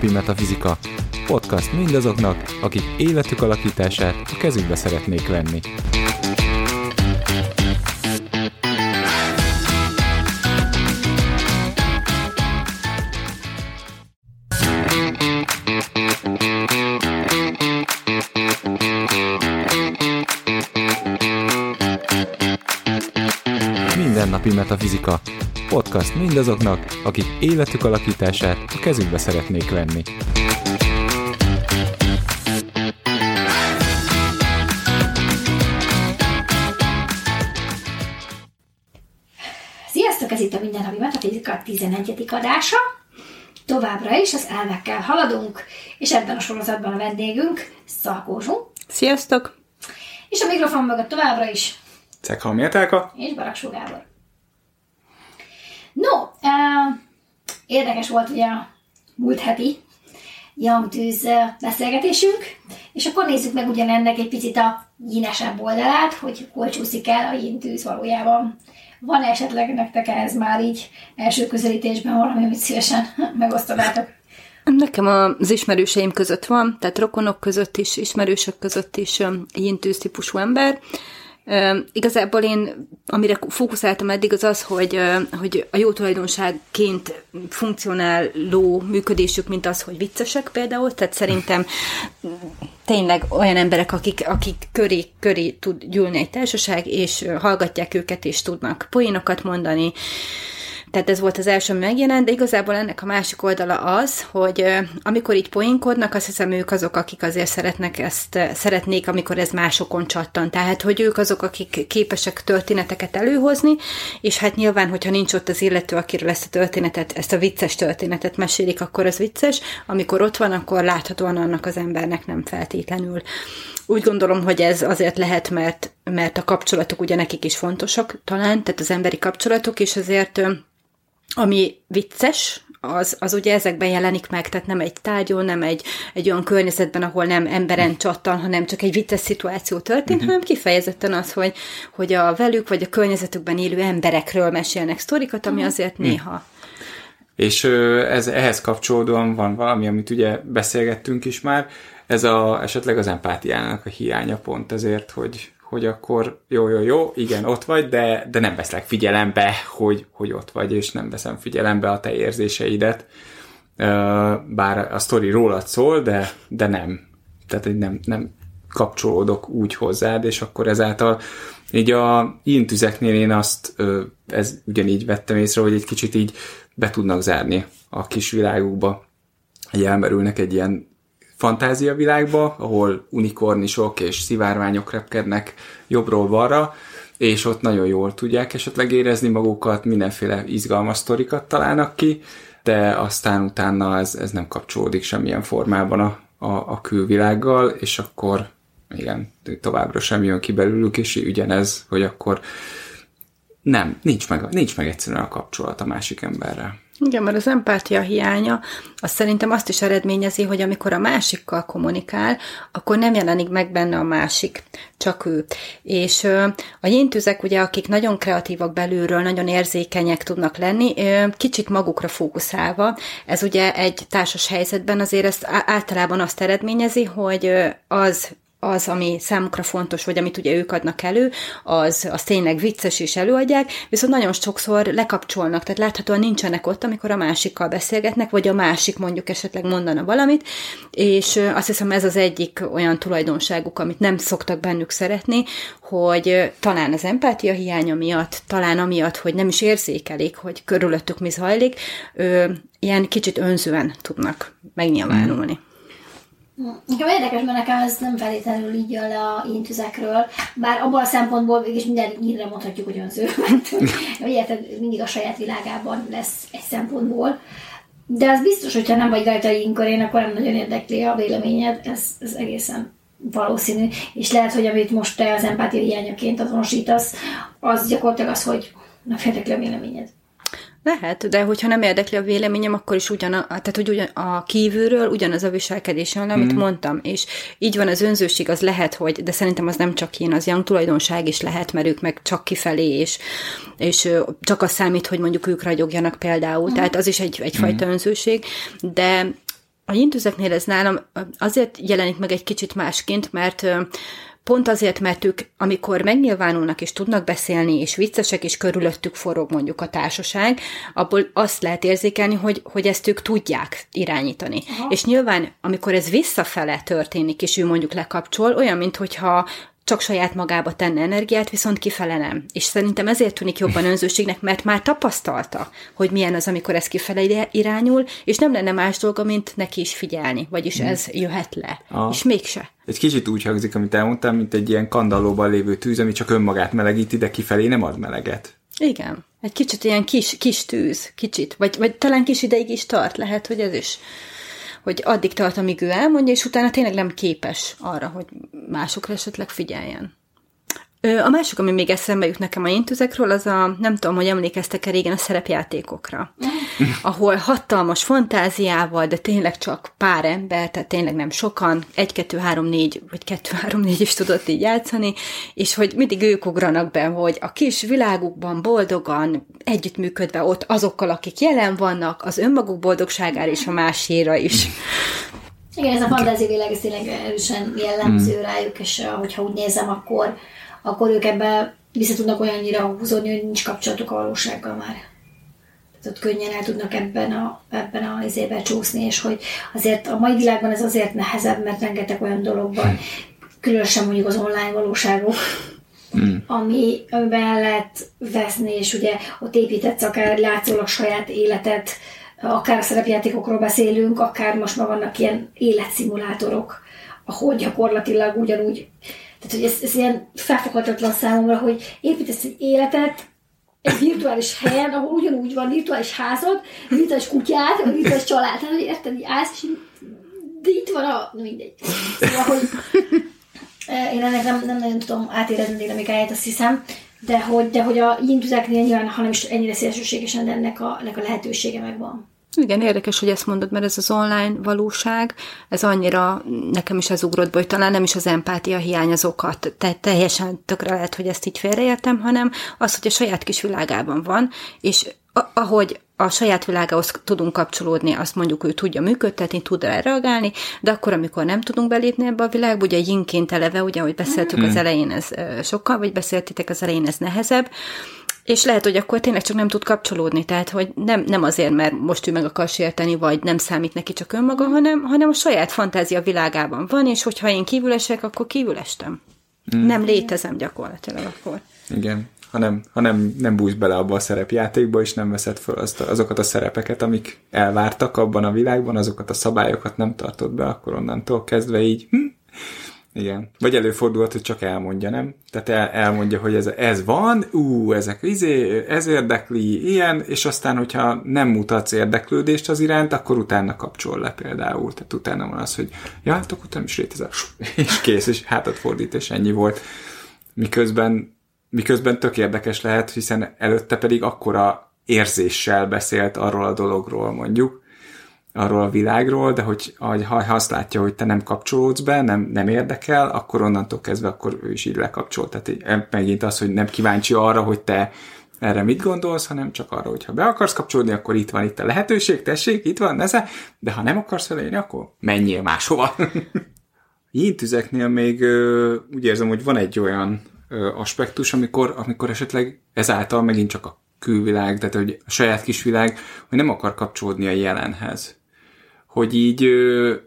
Mindennapi Metafizika. Podcast mindazoknak, akik életük alakítását a kezükbe szeretnék venni. Mindennapi Metafizika. Podcast mindazoknak, akik életük alakítását a kezükbe szeretnék venni. Sziasztok, ez itt a Mindennapi Metafizika 11. adása. Továbbra is az elvekkel haladunk, és ebben a sorozatban a vendégünk Szalkó Zsú, Sziasztok! és a mikrofon mögött továbbra is Cekhal Méltálka. és Baraksó Gábor. No, uh, érdekes volt ugye a múlt heti Jamtűz eh, beszélgetésünk, és akkor nézzük meg ugyanennek egy picit a nyínesebb oldalát, hogy hol csúszik el a jintűz valójában. Van esetleg nektek ehhez már így első közelítésben valami, amit szívesen megosztanátok? Nekem az ismerőseim között van, tehát rokonok között is, ismerősök között is jintűz típusú ember. Igazából én, amire fókuszáltam eddig, az az, hogy, hogy a jó tulajdonságként funkcionáló működésük, mint az, hogy viccesek például, tehát szerintem tényleg olyan emberek, akik, akik köré, köré tud gyűlni egy társaság, és hallgatják őket, és tudnak poénokat mondani, tehát ez volt az első, ami megjelent, de igazából ennek a másik oldala az, hogy amikor így poénkodnak, azt hiszem ők azok, akik azért szeretnek ezt, szeretnék, amikor ez másokon csattan. Tehát, hogy ők azok, akik képesek történeteket előhozni, és hát nyilván, hogyha nincs ott az illető, akiről ezt a történetet, ezt a vicces történetet mesélik, akkor az vicces. Amikor ott van, akkor láthatóan annak az embernek nem feltétlenül. Úgy gondolom, hogy ez azért lehet, mert, mert a kapcsolatok ugye nekik is fontosak talán, tehát az emberi kapcsolatok, és azért ami vicces, az, az ugye ezekben jelenik meg, tehát nem egy tárgyon, nem egy, egy olyan környezetben, ahol nem emberen csattan, hanem csak egy vicces szituáció történt, uh-huh. hanem kifejezetten az, hogy, hogy a velük vagy a környezetükben élő emberekről mesélnek sztorikat, ami azért néha. És ez, ehhez kapcsolódóan van valami, amit ugye beszélgettünk is már, ez a, esetleg az empátiának a hiánya pont ezért, hogy, hogy akkor jó, jó, jó, igen, ott vagy, de, de nem veszlek figyelembe, hogy, hogy ott vagy, és nem veszem figyelembe a te érzéseidet. Bár a sztori rólad szól, de, de nem. Tehát nem, nem kapcsolódok úgy hozzád, és akkor ezáltal így a intüzeknél én azt, ez ugyanígy vettem észre, hogy egy kicsit így be tudnak zárni a kis világukba, hogy elmerülnek egy ilyen fantáziavilágba, ahol unikornisok és szivárványok repkednek jobbról-balra, és ott nagyon jól tudják esetleg érezni magukat, mindenféle izgalmas sztorikat találnak ki, de aztán utána ez, ez nem kapcsolódik semmilyen formában a, a, a külvilággal, és akkor igen, továbbra sem jön ki belőlük, és ugyanez, hogy akkor nem, nincs meg, nincs meg egyszerűen a kapcsolat a másik emberrel. Igen, mert az empátia hiánya, az szerintem azt is eredményezi, hogy amikor a másikkal kommunikál, akkor nem jelenik meg benne a másik, csak ő. És ö, a jéntüzek, ugye, akik nagyon kreatívak belülről, nagyon érzékenyek tudnak lenni, ö, kicsit magukra fókuszálva, ez ugye egy társas helyzetben azért ezt általában azt eredményezi, hogy ö, az az, ami számukra fontos, vagy amit ugye ők adnak elő, az, az tényleg vicces és előadják, viszont nagyon sokszor lekapcsolnak, tehát láthatóan nincsenek ott, amikor a másikkal beszélgetnek, vagy a másik mondjuk esetleg mondana valamit, és azt hiszem ez az egyik olyan tulajdonságuk, amit nem szoktak bennük szeretni, hogy talán az empátia hiánya miatt, talán amiatt, hogy nem is érzékelik, hogy körülöttük mi zajlik, ilyen kicsit önzően tudnak megnyilvánulni. Nekem érdekes, mert nekem ez nem feltétlenül így jön le a intüzekről, bár abban a szempontból mégis minden nyírre mondhatjuk, hogy önző, mert hogy érted, mindig a saját világában lesz egy szempontból. De az biztos, hogyha nem vagy rajta inkörén, akkor nem nagyon érdekli a véleményed, ez, ez egészen valószínű. És lehet, hogy amit most te az empátia hiányaként azonosítasz, az gyakorlatilag az, hogy nem érdekli a véleményed. Lehet, de hogyha nem érdekli a véleményem, akkor is ugyan a, tehát, hogy ugyan a kívülről ugyanaz a viselkedés jön, amit mm. mondtam, és így van az önzőség, az lehet, hogy, de szerintem az nem csak én, az young tulajdonság is lehet, mert ők meg csak kifelé, és, és csak az számít, hogy mondjuk ők ragyogjanak például, mm. tehát az is egy, egyfajta mm. önzőség, de a jintüzeknél ez nálam azért jelenik meg egy kicsit másként, mert pont azért, mert ők, amikor megnyilvánulnak és tudnak beszélni, és viccesek, és körülöttük forog mondjuk a társaság, abból azt lehet érzékelni, hogy, hogy ezt ők tudják irányítani. Aha. És nyilván, amikor ez visszafele történik, és ő mondjuk lekapcsol, olyan, mintha csak saját magába tenne energiát, viszont kifele nem. És szerintem ezért tűnik jobban önzőségnek, mert már tapasztalta, hogy milyen az, amikor ez kifele irányul, és nem lenne más dolga, mint neki is figyelni, vagyis ez jöhet le. Ah. És mégse. Egy kicsit úgy hangzik, amit elmondtam, mint egy ilyen kandallóban lévő tűz, ami csak önmagát melegíti, de kifelé nem ad meleget. Igen. Egy kicsit ilyen kis, kis tűz, kicsit. Vagy, vagy talán kis ideig is tart, lehet, hogy ez is hogy addig tart, amíg ő elmondja, és utána tényleg nem képes arra, hogy másokra esetleg figyeljen. A másik, ami még eszembe jut nekem a intüzekről, az a, nem tudom, hogy emlékeztek-e régen a szerepjátékokra, ahol hatalmas fantáziával, de tényleg csak pár ember, tehát tényleg nem sokan, egy, kettő, három, négy, vagy kettő, három, négy is tudott így játszani, és hogy mindig ők ugranak be, hogy a kis világukban boldogan, együttműködve ott azokkal, akik jelen vannak, az önmaguk boldogságára és a máséra is. Igen, ez a fantáziavilág, ez tényleg erősen jellemző mm. rájuk, és hogyha úgy nézem, akkor akkor ők ebbe vissza tudnak olyannyira húzódni, hogy nincs kapcsolatuk a valósággal már. Tehát ott könnyen el tudnak ebben a, ebben a izébe csúszni, és hogy azért a mai világban ez azért nehezebb, mert rengeteg olyan dologban, különösen mondjuk az online valóságok, mm. ami, amiben lehet veszni, és ugye ott építetsz akár látszólag saját életet, akár szerepjátékokról beszélünk, akár most már vannak ilyen életszimulátorok, ahol gyakorlatilag ugyanúgy tehát, hogy ez, ez ilyen felfoghatatlan számomra, hogy építesz egy életet, egy virtuális helyen, ahol ugyanúgy van virtuális házad, virtuális kutyád, virtuális család, hogy érted, hogy állsz, és de itt van a... mindegy. Szóval, hogy eh, én ennek nem, nem nagyon tudom átérezni dinamikáját, azt hiszem, de hogy, de hogy a jintüzeknél nyilván, ha nem is ennyire szélsőségesen, de ennek a, ennek a lehetősége megvan. Igen, érdekes, hogy ezt mondod, mert ez az online valóság, ez annyira, nekem is ez ugrott hogy talán nem is az empátia hiány az okat, te, teljesen tökre lehet, hogy ezt így félreértem, hanem az, hogy a saját kis világában van, és ahogy a saját világához tudunk kapcsolódni, azt mondjuk ő tudja működtetni, tud rá reagálni, de akkor, amikor nem tudunk belépni ebbe a világba, ugye jinként eleve, ugye, ahogy beszéltük hmm. az elején, ez sokkal, vagy beszéltitek az elején, ez nehezebb, és lehet, hogy akkor tényleg csak nem tud kapcsolódni, tehát hogy nem, nem azért, mert most ő meg akar sérteni, vagy nem számít neki csak önmaga, hanem, hanem a saját fantázia világában van, és hogyha én kívülesek, akkor kívülestem. Mm. Nem létezem gyakorlatilag akkor. Igen, ha nem, ha nem, nem bújsz bele abba a szerepjátékba, és nem veszed fel azt, azokat a szerepeket, amik elvártak abban a világban, azokat a szabályokat nem tartod be, akkor onnantól kezdve így hm, igen. Vagy előfordulhat, hogy csak elmondja, nem? Tehát el, elmondja, hogy ez, ez van, ú, ezek izé, ez érdekli, ilyen, és aztán, hogyha nem mutatsz érdeklődést az iránt, akkor utána kapcsol le például. Tehát utána van az, hogy ja, hát akkor nem is létezel, és kész, és hátat fordít, és ennyi volt. Miközben, miközben tök érdekes lehet, hiszen előtte pedig akkora érzéssel beszélt arról a dologról, mondjuk, arról a világról, de hogy ha azt látja, hogy te nem kapcsolódsz be, nem, nem érdekel, akkor onnantól kezdve akkor ő is így lekapcsol. Tehát megint az, hogy nem kíváncsi arra, hogy te erre mit gondolsz, hanem csak arra, hogy ha be akarsz kapcsolódni, akkor itt van itt a lehetőség, tessék, itt van, neze, de ha nem akarsz felélni, akkor menjél máshova. Jintüzeknél még úgy érzem, hogy van egy olyan aspektus, amikor, amikor esetleg ezáltal megint csak a külvilág, tehát hogy a saját kisvilág, hogy nem akar kapcsolódni a jelenhez hogy így,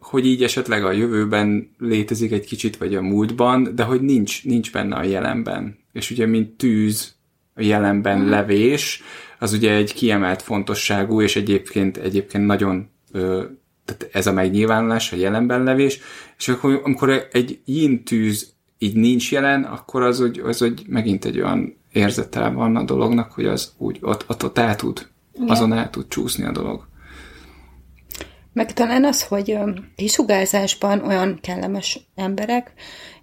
hogy így esetleg a jövőben létezik egy kicsit, vagy a múltban, de hogy nincs, nincs benne a jelenben. És ugye, mint tűz a jelenben mm. levés, az ugye egy kiemelt fontosságú, és egyébként, egyébként nagyon tehát ez a megnyilvánulás, a jelenben levés, és akkor, amikor egy yin tűz így nincs jelen, akkor az, hogy, az, hogy megint egy olyan érzete van a dolognak, hogy az úgy ott, ott, ott el tud, azon el tud csúszni a dolog. Meg talán az, hogy kisugárzásban olyan kellemes emberek,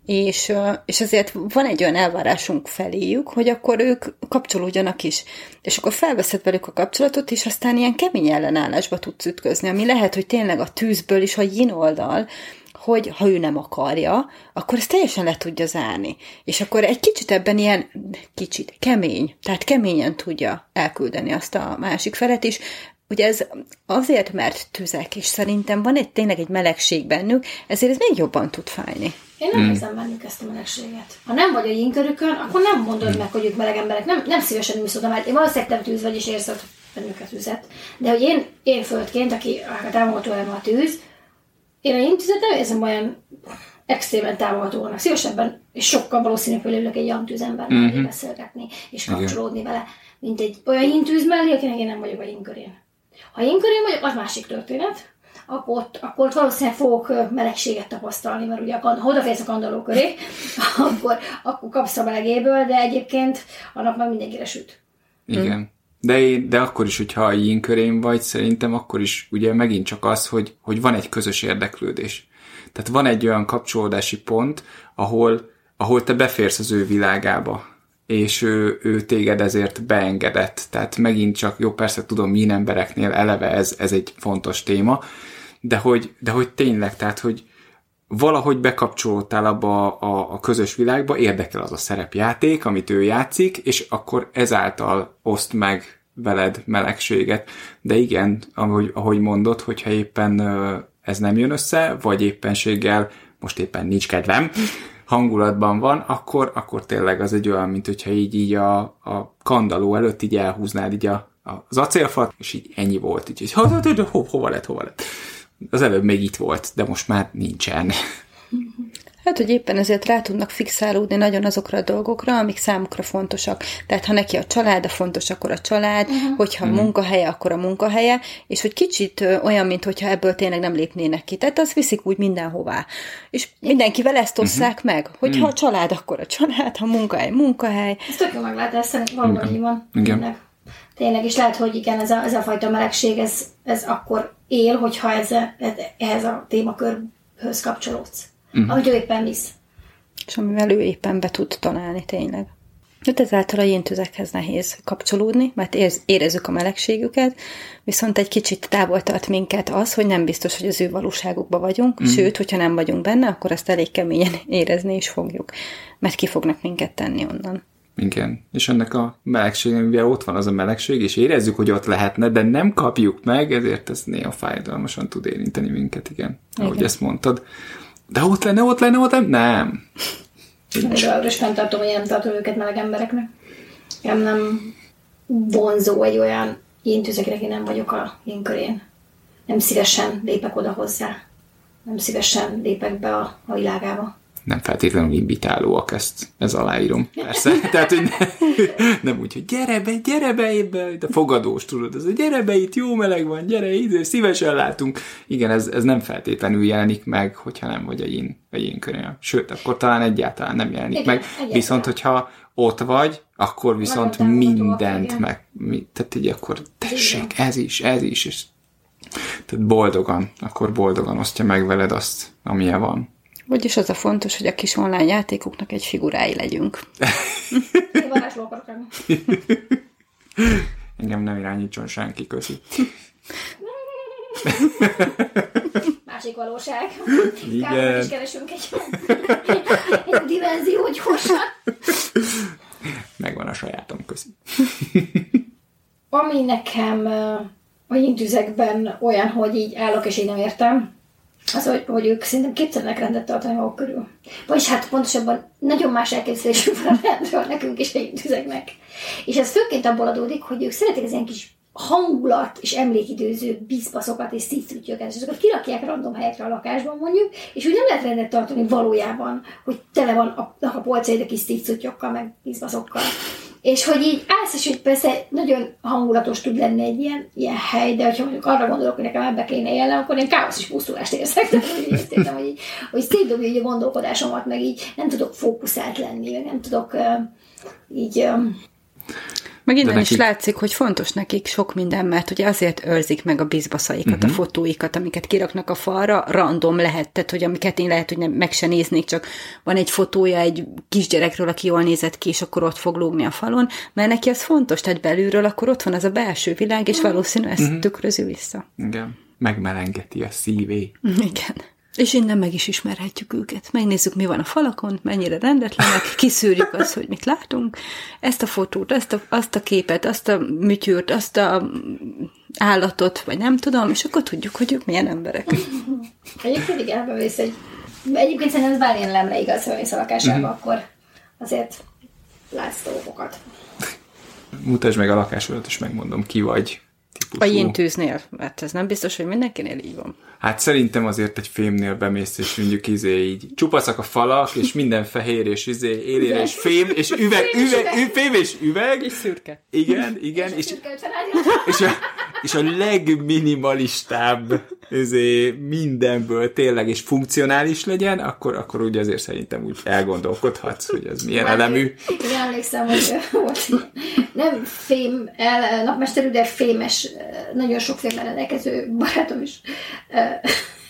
és, és azért van egy olyan elvárásunk feléjük, hogy akkor ők kapcsolódjanak is. És akkor felveszed velük a kapcsolatot, és aztán ilyen kemény ellenállásba tudsz ütközni, ami lehet, hogy tényleg a tűzből is a yin oldal, hogy ha ő nem akarja, akkor ezt teljesen le tudja zárni. És akkor egy kicsit ebben ilyen, kicsit, kemény, tehát keményen tudja elküldeni azt a másik felet is, hogy ez azért, mert tüzek, és szerintem van egy tényleg egy melegség bennük, ezért ez még jobban tud fájni. Én nem érzem bennük ezt a melegséget. Ha nem vagy a jinkörükön, akkor nem mondod meg, hogy ők meleg emberek. Nem, nem szívesen ülsz oda, mert én valószínűleg te tűz vagy, és érzed bennük a tüzet. De hogy én, én földként, aki a támogató a tűz, én a én tüzet nem érzem olyan extrémen támogatónak. Szívesebben és sokkal valószínűbb, hogy ülök egy olyan tűzember Mhm. beszélgetni, és kapcsolódni vele, mint egy olyan hintűz mellé, akinek én nem vagyok a hinkörén. Ha hinkörén vagyok, az másik történet, akkor ott, akkor ott valószínűleg fogok melegséget tapasztalni, mert ugye ha odaférsz a kandalló köré, akkor, akkor kapsz a melegéből, de egyébként a nap már mindenkire süt. Igen. De, én, de akkor is, hogyha a yin körén vagy, szerintem akkor is ugye megint csak az, hogy, hogy van egy közös érdeklődés. Tehát van egy olyan kapcsolódási pont, ahol, ahol te beférsz az ő világába, és ő, ő téged ezért beengedett. Tehát megint csak, jó, persze tudom, min embereknél eleve ez, ez egy fontos téma, de hogy, de hogy tényleg, tehát, hogy valahogy bekapcsolódtál abba a, a közös világba, érdekel az a szerepjáték, amit ő játszik, és akkor ezáltal oszt meg veled melegséget. De igen, ahogy, ahogy mondod, hogyha éppen ez nem jön össze, vagy éppenséggel most éppen nincs kedvem, hangulatban van, akkor, akkor tényleg az egy olyan, mint hogyha így, így a, a kandaló előtt így elhúznád így a, az acélfat, és így ennyi volt, így, hogy ho, ho, ho, ho, hova lett, hova lett. Az előbb még itt volt, de most már nincsen. Hát, hogy éppen ezért rá tudnak fixálódni nagyon azokra a dolgokra, amik számukra fontosak. Tehát, ha neki a család a fontos, akkor a család, uh-huh. hogyha a munkahelye, akkor a munkahelye, és hogy kicsit ö, olyan, mint hogyha ebből tényleg nem lépnének ki. Tehát azt viszik úgy mindenhová. És mindenkivel ezt osszák uh-huh. meg, hogy ha a család, akkor a család, ha munkahely, munkahely. Ez tök jó meglátás, szerintem valóban így van. Igen. Tényleg. Tényleg, és lehet, hogy igen, ez a, ez a fajta melegség, ez, ez akkor él, hogyha ez, ez, ehhez a témakörhöz kapcsolódsz. Uh-huh. Amit ő éppen visz. és amivel ő éppen be tud találni tényleg. Hát ezáltal a jéntüzekhez nehéz kapcsolódni, mert érz, érezzük a melegségüket, viszont egy kicsit távol tart minket az, hogy nem biztos, hogy az ő valóságukban vagyunk, mm. sőt, hogyha nem vagyunk benne, akkor ezt elég keményen érezni is fogjuk, mert ki fognak minket tenni onnan. Igen. És ennek a melegségen, mivel ott van az a melegség, és érezzük, hogy ott lehetne, de nem kapjuk meg, ezért ez néha fájdalmasan tud érinteni minket, igen. Ahogy Igen. ezt mondtad. De ott lenne, ott lenne, ott lenne? Nem. Továbbra is fenntartom, hogy nem tartom őket meleg embereknek. Nem, nem vonzó egy olyan én tüzek, aki nem vagyok a én körén. Nem szívesen lépek oda hozzá. Nem szívesen lépek be a, a világába. Nem feltétlenül invitálóak, ezt, ez aláírom. Persze. Tehát, hogy ne, nem úgy, hogy gyere be, gyere be ebbe, itt a fogadós, tudod, ez a gyere be, itt jó meleg van, gyere ide, szívesen látunk. Igen, ez, ez nem feltétlenül jelenik meg, hogyha nem vagy a yin körén. Sőt, akkor talán egyáltalán nem jelenik Igen, meg. egyáltalán. Viszont, hogyha ott vagy, akkor viszont támogatóak, mindent igen. meg, mi, tehát így akkor tessék, ez is, ez is, és tehát boldogan, akkor boldogan osztja meg veled azt, amilyen van. Vagyis az a fontos, hogy a kis online játékoknak egy figurái legyünk. Engem nem irányítson senki, köszi. Másik valóság. Igen. Kármán is keresünk egy, egy dimenzió gyorsan. Megvan a sajátom, köszi. Ami nekem a intüzekben olyan, hogy így állok és így nem értem, az, hogy, hogy ők szerintem képtelenek rendet tartani maguk körül. Vagyis hát pontosabban nagyon más elképzelésük van a rendről nekünk és a intüzeknek. És ez főként abból adódik, hogy ők szeretik az ilyen kis hangulat és emlékidőző bizbaszokat és szívszütyöket, és azokat kirakják random helyekre a lakásban mondjuk, és úgy nem lehet rendet tartani valójában, hogy tele van a, a polcaid a kis szívszütyökkel, meg bizbaszokkal. És hogy így állsz, és hogy persze nagyon hangulatos tud lenni egy ilyen, ilyen hely, de hogyha mondjuk arra gondolok, hogy nekem ebbe kéne élnem, akkor én káosz és pusztulást érzek. Tehát, hogy így értem, hogy, így, hogy szétdobja így a gondolkodásomat, meg így nem tudok fókuszált lenni, nem tudok uh, így... Um, Meg innen De is nekik- látszik, hogy fontos nekik sok minden, mert ugye azért őrzik meg a bizbaszaikat, Mhm. uh-huh. a fotóikat, amiket kiraknak a falra, random lehet, tehát hogy amiket én lehet, hogy nem, meg se néznék, csak van egy fotója egy kisgyerekről, aki jól nézett ki, és akkor ott fog lógni a falon, mert neki az fontos, tehát belülről akkor ott van az a belső világ, és valószínű ezt Mhm. uh-huh. tükrözi vissza. Igen. Megmelengeti a szívé. Igen. És innen meg is ismerhetjük őket. Megnézzük, mi van a falakon, mennyire rendetlenek, kiszűrjük azt, hogy mit látunk. Ezt a fotót, ezt a, azt a képet, azt a műtyűrt, azt a állatot, vagy nem tudom, és akkor tudjuk, hogy ők milyen emberek. Egyébként igen, ebben vész egy... Egyébként szerintem ez bármilyen lemre igaz, hogy mész a lakásába, Mhm. akkor azért látsz dolgokat. Mutasd meg a lakásodat, és megmondom, ki vagy. A típusú. jintűznél, mert ez nem biztos, hogy mindenkinél így van. Hát szerintem azért egy fémnél bemész, és mondjuk izé így csupaszak a falak, és minden fehér, és izé élére, és fém, és üveg, Fém és üveg, üveg. fém és üveg. És szürke. Igen, igen, és, Csirke ötven és, a, és a legminimalistább izé, mindenből tényleg, és funkcionális legyen, akkor, akkor úgy azért szerintem úgy elgondolkodhatsz, hogy ez milyen elemű. Én emlékszem, hogy volt nem fém el, napmesterű, de fémes, nagyon sok fémmel rendelkező barátom is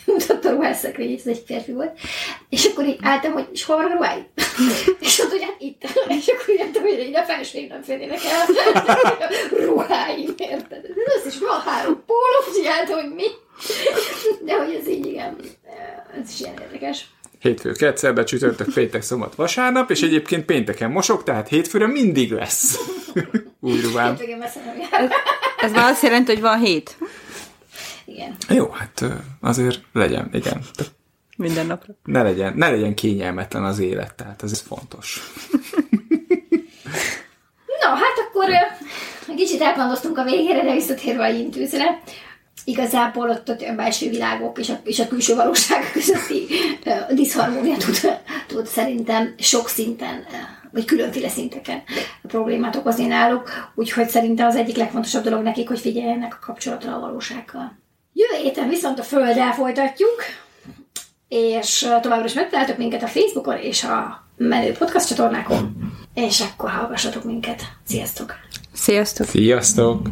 mutatta a ruhásszekrényt, ez egy férfi volt, és akkor így álltam, hogy és hol van a ruháid? És mondta, hogy hát itt. És akkor így álltam, hogy így a felsőim nem férnének el. ruháim, érted? Ez is van három póló, álltam, hogy mi? De hogy ez így, igen, ez is ilyen érdekes. Hétfő, kedszerbe, csütörtök, péntek, szombat, vasárnap, és egyébként pénteken mosok, tehát hétfőre mindig lesz új ruhám. Ez már azt jelenti, hogy van hét. Igen. Jó, hát azért legyen, igen. Minden napra. Ne legyen, ne legyen kényelmetlen az élet, tehát ez fontos. No, hát akkor kicsit elkalandoztunk a végére, de visszatérve a intűzre. Igazából ott, ott a belső világok és a, és a külső valóság közötti ö, diszharmónia tud, tud szerintem sok szinten, vagy különféle szinteken problémát okozni náluk, úgyhogy szerintem az egyik legfontosabb dolog nekik, hogy figyeljenek a kapcsolatra a valósággal. Jövő héten viszont a Földdel folytatjuk, és továbbra is megtaláltok minket a Facebookon és a menő podcast csatornákon, és akkor hallgassatok minket. Sziasztok! Sziasztok! Sziasztok!